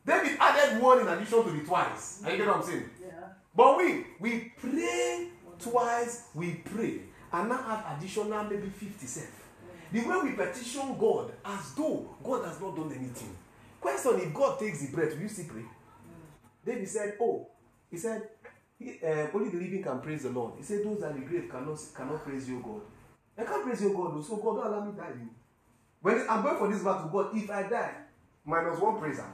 David added one in addition to the twice. Are you get what I'm saying? Yeah. But we we pray twice, we pray, and now add additional maybe 50 cents. The way we petition God as though God has not done anything. Question if God takes the breath, will you still pray? David said, Oh, he said, he, uh, only the living can praise the Lord. He said, Those that are in the grave cannot, cannot praise your God. I can't praise your God, so God don't allow me to die. When I'm going for this battle, God, if I die, minus one praiser.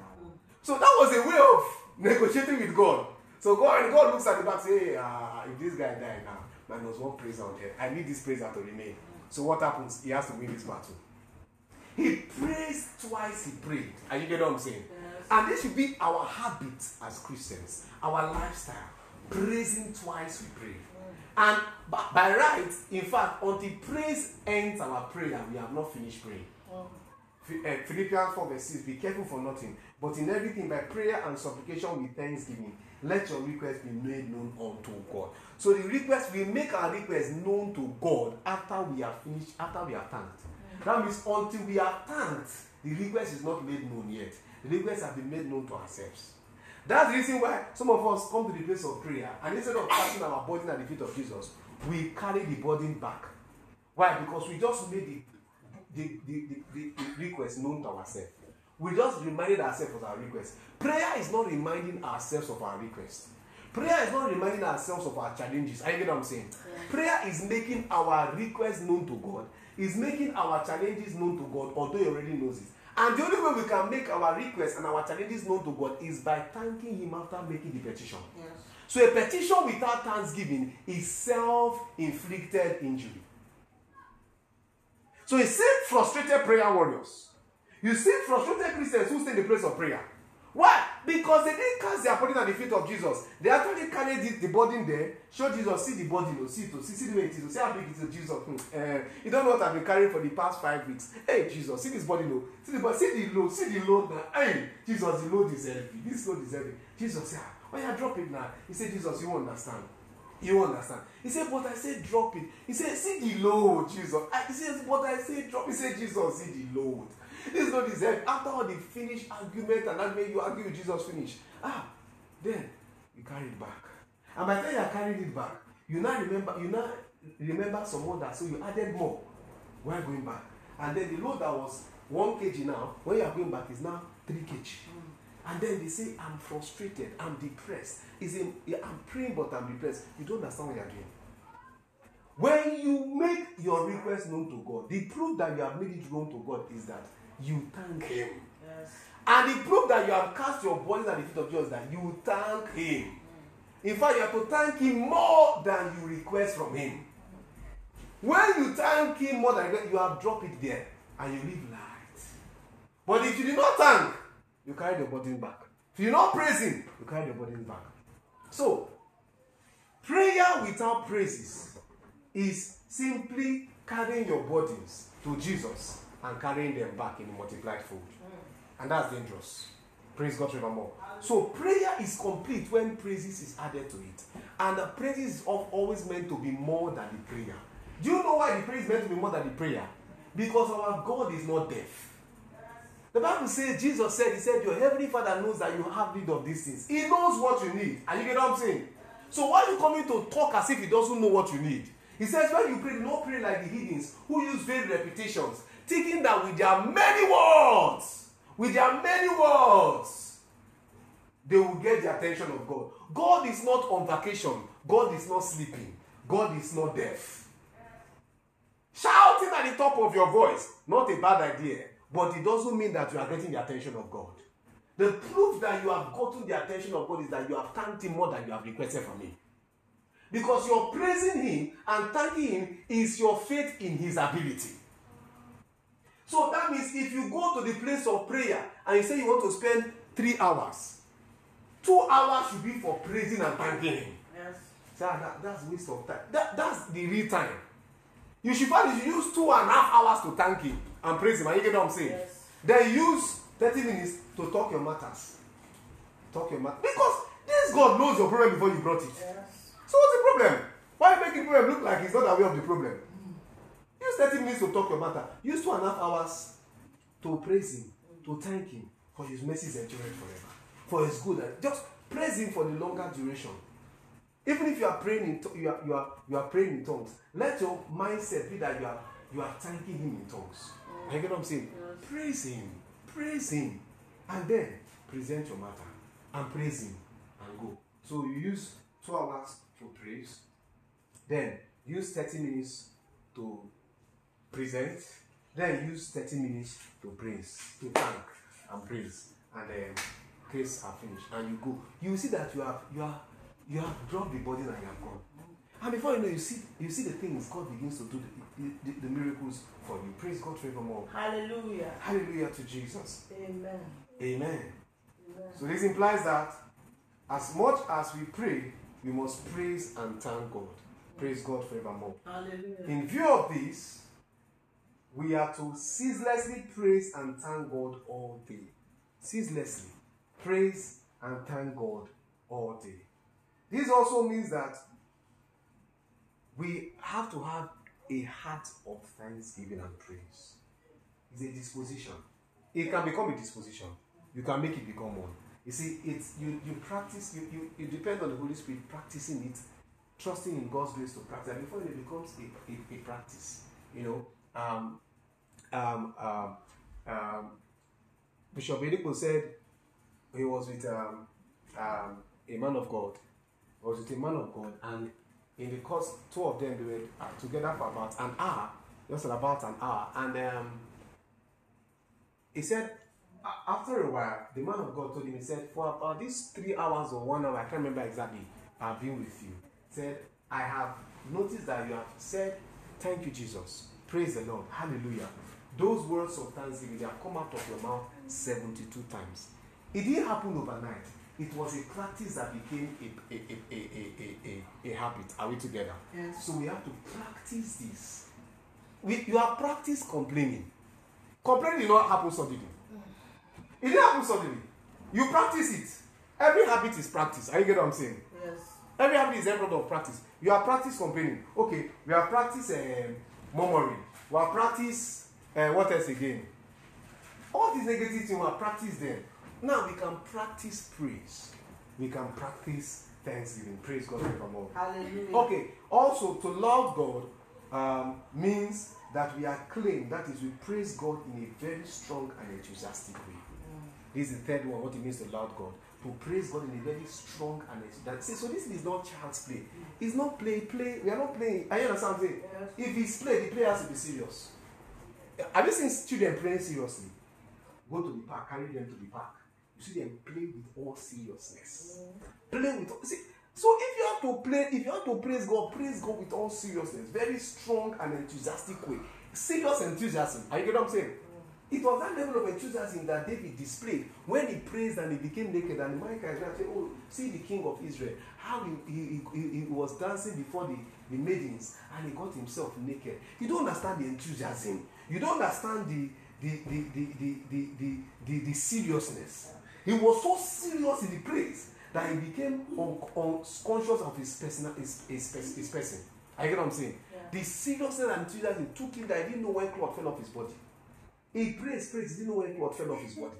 So that was a way of (laughs) negotiating with God. So God, and God looks at the back, say, hey, uh, if this guy die now, minus one praiser on there. I need this praiser to remain. So what happens? He has to win this battle. He prays twice. He prayed. Are you get what I'm saying? And this should be our habit as Christians, our lifestyle. Praising twice we pray. And by, by right, in fact, until praise ends our prayer, we have not finished praying. Phi- uh, Philippians 4 verse 6 Be careful for nothing, but in everything by prayer and supplication with thanksgiving, let your request be made known unto God. So the request, we make our request known to God after we have finished, after we are thanked. That means until we are thanked, the request is not made known yet. The request has been made known to ourselves. That's the reason why some of us come to the place of prayer and instead of casting our burden at the feet of Jesus, we carry the burden back. Why? Because we just made the, the, the, the, the, request known to ourselves. We just reminded ourselves of our request. Prayer is not reminding ourselves of our request. Prayer is not reminding ourselves of our challenges. I get what I'm saying? Prayer is making our request known to God, is making our challenges known to God, although He already knows it. And the only way we can make our requests and our challenges known to God is by thanking Him after making the petition. Yes. So a petition without thanksgiving is self-inflicted injury. So you see frustrated prayer warriors. You see frustrated Christians who stay in the place of prayer. Why? Because they didn't cast their burden at the feet of Jesus. They actually carried the, the burden there, show Jesus, see the burden, oh, see it, oh, see, see the way it is, oh, see how big it is, Jesus. Hmm. Uh, you don't know what I've been carrying for the past five weeks. Hey, Jesus, see this burden, oh, see the burden, see the load, see the load now. Hey, Jesus, the load is heavy. This load is heavy. Jesus, yeah, why you drop it now? He said, Jesus, you won't understand. You understand. He said, but I said drop it. He said, see the load, Jesus. I, he says, but I said drop. He said, Jesus, see the load. This is heavy. After all the finished argument and that made you argue with Jesus finish. Ah, then you carry it back. And by the time you are carrying it back, you now remember, you now remember some that so you added more while going back. And then the load that was one kg now, when you are going back, is now three kg. And then they say, I'm frustrated, I'm depressed. Is in yeah, I'm praying, but I'm depressed. You don't understand what you're doing. When you make your request known to God, the proof that you have made it known to God is that you thank Him. Yes. And the proof that you have cast your body at the feet of Jesus that you thank Him. In fact, you have to thank Him more than you request from Him. When you thank Him more than you have dropped it there and you live light. But if you did not thank, you carry the burden back. If you did not praise Him, you carry the burden back. So, prayer without praises is simply carrying your burdens to Jesus and carrying them back in a multiplied fold. And that's dangerous. Praise God forevermore. So prayer is complete when praises is added to it. And the praises is al- always meant to be more than the prayer. Do you know why the prayer is meant to be more than the prayer? Because our God is not deaf. The Bible says, Jesus said, He said, Your heavenly Father knows that you have need of these things. He knows what you need. And you get what I'm saying? So why are you coming to talk as if He doesn't know what you need? He says, When you pray, do not pray like the heathens who use vain repetitions, thinking that with their many words, with their many words, they will get the attention of God. God is not on vacation. God is not sleeping. God is not deaf. Shouting at the top of your voice, not a bad idea, but it doesn't mean that you are getting the attention of God. The proof that you have gotten the attention of God is that you have thanked Him more than you have requested from Him. Because you're praising Him and thanking Him is your faith in His ability. So that means if you go to the place of prayer and you say you want to spend three hours, two hours should be for praising and thanking Him. Yes. Sir, that, that's waste of time. That, that's the real time. You should should use two and a half hours to thank him and praise him. And you get what I'm saying? Yes. Then use 30 minutes to talk your matters. Talk your matters. Because this God knows your problem before you brought it. Yes. So what's the problem? Why make the problem look like he's not aware of the problem? Use 30 minutes to talk your matter. Use two and a half hours to praise him, to thank him for his mercies endureth forever. For his good. Just praise him for the longer duration. Even if you are praying in you are, you are you are praying in tongues, let your mindset be that you are you are thanking him in tongues. You get what I'm saying? Praise him, praise him, and then present your matter and praise him and go. So you use two hours to praise, then use 30 minutes to present, then use 30 minutes to praise, to thank and praise, and then praise are finished, and you go. You see that you have you are you have dropped the burden and you have gone. And before you know, you see you see the things God begins to do the, the, the miracles for you. Praise God forevermore. Hallelujah. Hallelujah to Jesus. Amen. Amen. Amen. So this implies that as much as we pray, we must praise and thank God. Praise God forevermore. Hallelujah. In view of this, we are to ceaselessly praise and thank God all day. Ceaselessly praise and thank God all day. This also means that we have to have a heart of thanksgiving and praise. It's a disposition. It can become a disposition. You can make it become one. You see, it's you you practice, you, you, you depend on the Holy Spirit practicing it, trusting in God's grace to practice and before it becomes a, a, a practice. You know, um, um, um, um, Bishop Oyedepo said he was with um, um, a man of God. He was with a man of God, and in the course, two of them they were together for about an hour, just about an hour, and um, he said after a while, the man of God told him, he said, for about these three hours or one hour, I can't remember exactly, I've been with you. He said, I have noticed that you have said, Thank you, Jesus. Praise the Lord. Hallelujah. Those words of thanksgiving, they have come out of your mouth 72 times. It didn't happen overnight. It was a practice that became a, a, a, a, a, a, a, habit. Are we together? Yes. So we have to practice this. We, you have practiced complaining. Complaining did not happen suddenly. It didn't happen suddenly. You practice it. Every habit is practice. Are you get what I'm saying? Yes. Every habit is a product of practice. You have practiced complaining. Okay, we have practiced um, murmuring. We have practiced uh, what else again? All these negative things we have practiced them. Now we can practice praise. We can practice thanksgiving. Praise God forevermore. Hallelujah. Okay. Also, to love God um, means that we are acclaim, that is, we praise God in a very strong and enthusiastic way. This is the third one, what it means to love God. To praise God in a very strong and enthusiastic See, so this is not child's play. It's not play, play. We are not playing. Are you understand what I'm saying? Yes. If it's play, the play has to be serious. Have you seen children playing seriously? Go to the park, carry them to the park. You see them play with all seriousness. Play with all, see. So if you have to play, if you have to praise God, praise God with all seriousness, very strong and enthusiastic way. Serious enthusiasm. Are you get what I'm saying? It was that level of enthusiasm that David displayed when he praised and he became naked. And Micah is said, Oh, see the king of Israel, how he, he, he, he was dancing before the, the maidens and he got himself naked. You don't understand the enthusiasm. You don't understand the the the the the the the, the, the seriousness. He was so serious in the praise that he became un un of his personal his his, his person. I get what I'm saying. Yeah. The seriousness and seriousness it took him that he didn't know when cloth fell off his body. He praised, praised, didn't know when cloth fell off his body.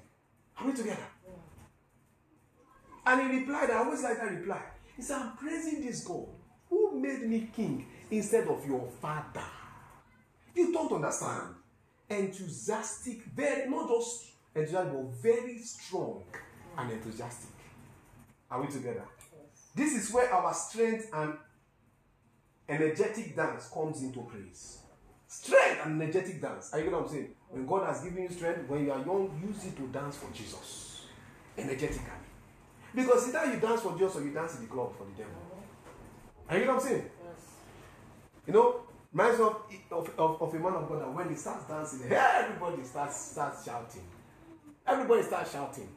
Are we together? Yeah. And he replied, I always like that reply. He said, I'm praising this God who made me king instead of your father. You don't understand. Enthusiastic, very, not just enthusiastic, but very strong and enthusiastic. Are we together? This is where our strength and energetic dance comes into place. Strength and energetic dance. Are you get what I'm saying? When God has given you strength, when you are young, use it to dance for Jesus. Energetically. Because either you dance for Jesus or you dance in the club for the devil. Are you get what I'm saying? Yes. You know, reminds of, of, of, of a man of God that when he starts dancing, everybody starts starts shouting. Everybody starts shouting.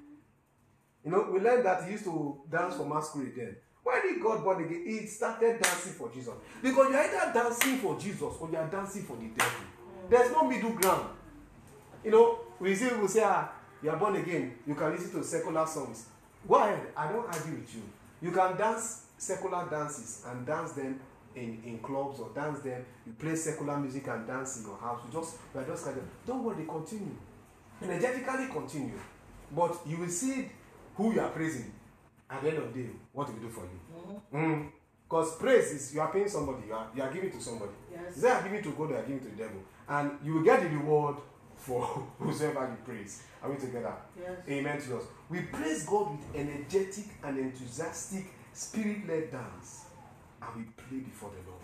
You know, we learned that he used to dance for masquerade then. When he got born again, he started dancing for Jesus. Because you're either dancing for Jesus or you're dancing for the devil. There's no middle ground. You know, we see people say, ah, you are born again, you can listen to secular songs. Go ahead, I don't argue with you. You can dance secular dances and dance them in, in clubs or dance them. You play secular music and dance in your house. You just you are just kind of don't worry, continue. Energetically continue. But you will see who you are praising at the end of the day, what will do for you. Because praise is you are paying somebody, you are, you are giving to somebody. Yes. Is that giving to God or you are giving to the devil? And you will get the reward for (laughs) whosoever you praise. Are we together? Yes. Amen to us. We praise God with energetic and enthusiastic spirit led dance. And we play before the Lord.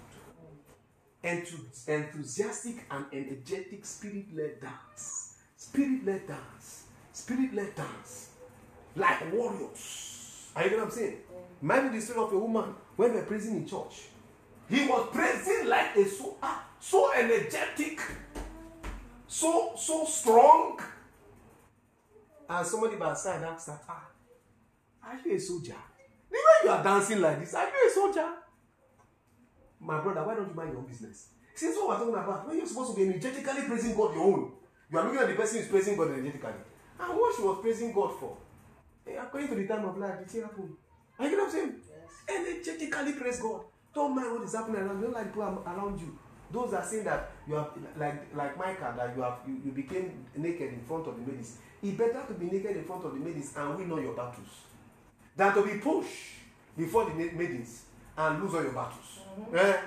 Enthu- enthusiastic and energetic spirit led dance. Spirit led dance. Spirit led dance. Like warriors. Are you get what I'm saying? Mind the story of a woman when we were praising in church. He was praising like a so ah, so energetic, so so strong. And somebody by side asked her, ah, are you a soldier? Way you are dancing like this, are you a soldier? My brother, why don't you mind your own business? Since what we're talking about, when you're supposed to be energetically praising God your own, you are looking at the person who's praising God energetically. And what she was praising God for, eh, according to the time of life, it still happened. Are you get what I'm saying? Energetically praise God. Don't mind what is happening around. Don't like people around you. Those are saying that you have like like Micah that you have you, you became naked in front of the maidens. It better to be naked in front of the maidens and win all your battles than to be pushed before the ma- maidens and lose all your battles. Eh?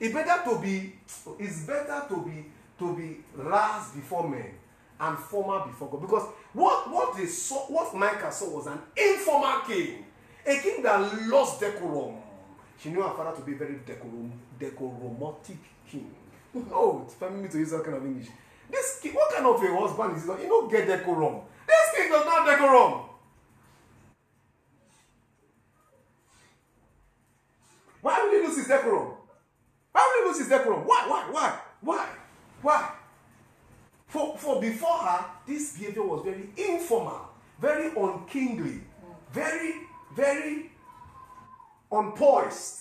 It better to be it's better to be to be last before men and former before God. Because what what they saw what Micah saw was an informal king, a king that lost decorum. She knew her father to be a very decorum decoromotic king. (laughs) oh, it's family to use that kind of English. This king, what kind of a husband is this? You don't get decorum. This king does not decorum. Why will he lose his decorum? Why will he lose his decorum? Why? Why? Why? Why? Why? For, for before her, this behavior was very informal, very unkingly, very, very unpoised.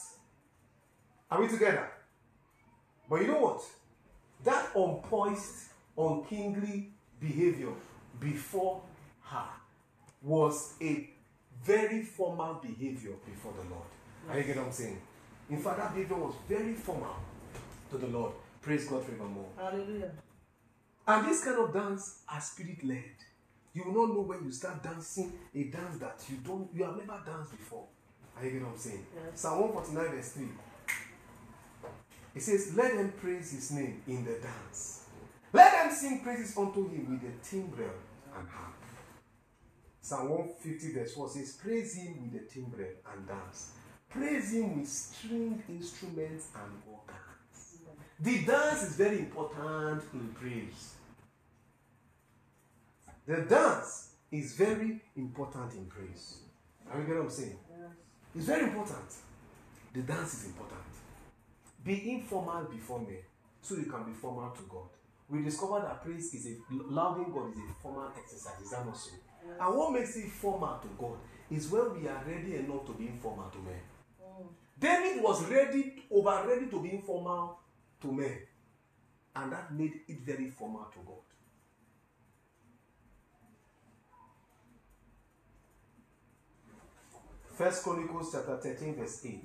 Are we together? But you know what? That unpoised, unkingly behavior before her was a very formal behavior before the Lord. Are you get what I'm saying? In fact, that behavior was very formal to the Lord. Praise God forevermore. Hallelujah. And this kind of dance are spirit led. You will not know when you start dancing a dance that you don't you have never danced before. Are you getting what I'm saying? Yes. Psalm 149 verse 3. It says, Let them praise his name in the dance. Let them sing praises unto him with the timbrel and harp. Psalm 150 verse 4 says, Praise him with the timbrel and dance. Praise him with string instruments and organs. The dance is very important in praise. The dance is very important in praise. Are you getting what I'm saying? It's very important. The dance is important. Be informal before men so you can be formal to God. We discovered that praise is a loving God is a formal exercise. Is that not so? And what makes it formal to God is when we are ready enough to be informal to men. David was ready, over ready to be informal to men. And that made it very formal to God. First Chronicles chapter 13, verse 8.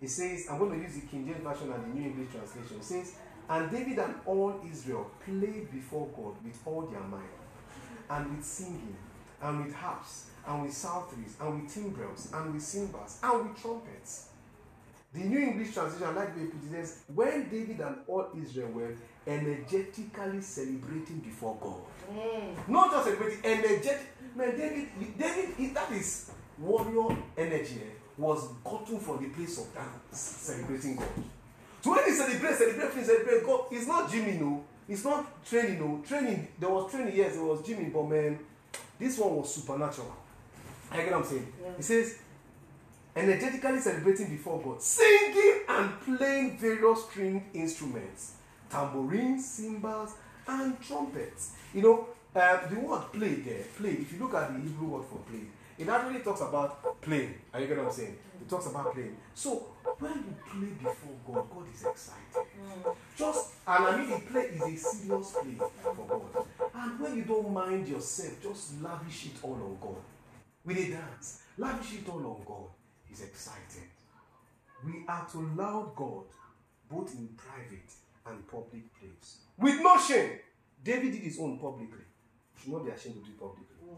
It says, I'm going to use the King James Version and the New English Translation. It says, And David and all Israel played before God with all their might, and with singing, and with harps, and with psalteries, and with timbrels, and with cymbals, and with trumpets. The New English Translation, like the it put it, says, When David and all Israel were energetically celebrating before God. Not just celebrating, energetic. Man, David, David, that is warrior energy eh, was gotten from the place of dance, celebrating God. So when he celebrates, celebrate, celebrate God, it's not Jimmy, no. It's not training, no. Training, there was training, yes, it was Jimmy, but man, this one was supernatural. I get what I'm saying? Yeah. He says, energetically celebrating before God, singing and playing various stringed instruments, tambourines, cymbals, and trumpets. You know, uh, the word play there, play, if you look at the Hebrew word for play, it actually talks about playing. Are you get what I'm saying? It talks about playing. So when you play before God, God is excited. Just and I mean the play is a serious play for God. And when you don't mind yourself, just lavish it all on God. With a dance, lavish it all on God. He's excited. We are to love God both in private and public place. With no shame. David did his own publicly. You should not be ashamed to do it publicly. Mm.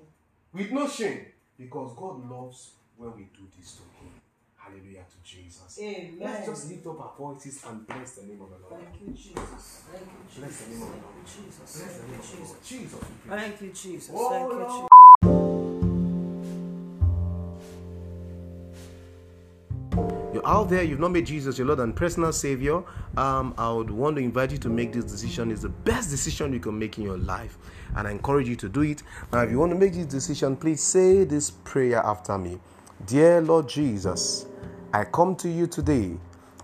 With no shame. Because God loves when we do this to Him. Hallelujah to Jesus. Amen. Let's just lift up our voices and bless the name of the Lord. Thank you, Jesus. Thank you, Jesus. Bless the name of the Thank Lord. you, Jesus. Bless the Thank name you, of the Jesus. Lord. Jesus. we pray. Thank you, Jesus. Oh, Thank you. Jesus. Out there, you've not made Jesus your Lord and personal Savior. Um, I would want to invite you to make this decision. It's the best decision you can make in your life, and I encourage you to do it. Now, if you want to make this decision, please say this prayer after me Dear Lord Jesus, I come to you today.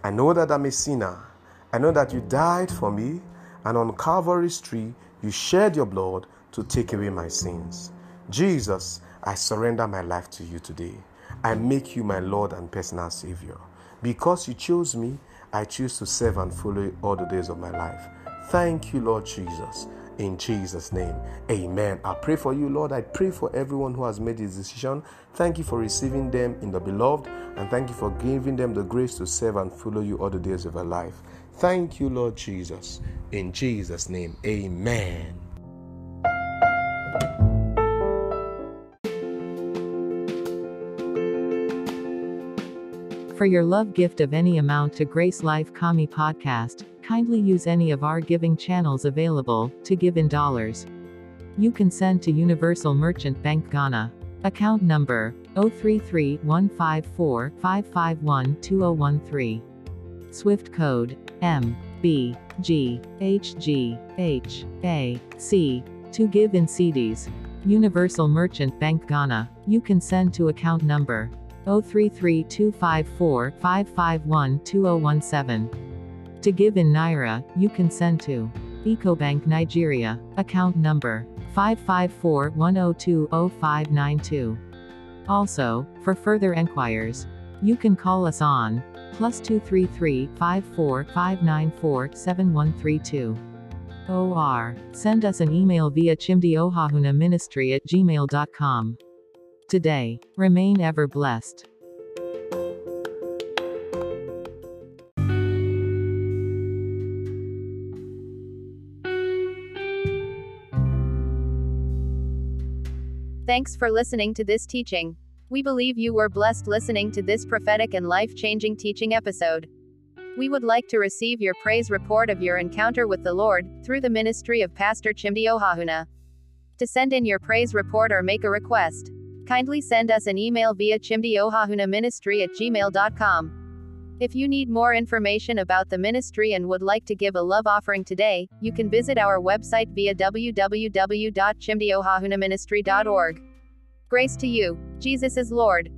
I know that I'm a sinner. I know that you died for me, and on Calvary's tree, you shed your blood to take away my sins. Jesus, I surrender my life to you today. I make you my Lord and personal Savior. Because you chose me, I choose to serve and follow you all the days of my life. Thank you, Lord Jesus. In Jesus' name, amen. I pray for you, Lord. I pray for everyone who has made this decision. Thank you for receiving them in the beloved, and thank you for giving them the grace to serve and follow you all the days of their life. Thank you, Lord Jesus. In Jesus' name, amen. For your love gift of any amount to Grace Life Kami Podcast, kindly use any of our giving channels available to give in dollars. You can send to Universal Merchant Bank Ghana. Account number 033-154-551-2013. Swift code M B G H G H A C to give in cedis. Universal Merchant Bank Ghana. You can send to account number 033-254-551-2017. To give in Naira, you can send to EcoBank Nigeria, account number 554-102-0592. Also, for further enquiries, you can call us on plus 233-54-594-7132. OR. Send us an email via chimdiohahunaministry at gmail.com. Today, remain ever blessed. Thanks for listening to this teaching. We believe you were blessed listening to this prophetic and life changing teaching episode. We would like to receive your praise report of your encounter with the Lord through the ministry of Pastor Chimdi Ohahuna. To send in your praise report or make a request, kindly send us an email via chimdiohahunaministry at gmail.com. If you need more information about the ministry and would like to give a love offering today, you can visit our website via www.chimdiohahunaministry.org. Grace to you. Jesus is Lord.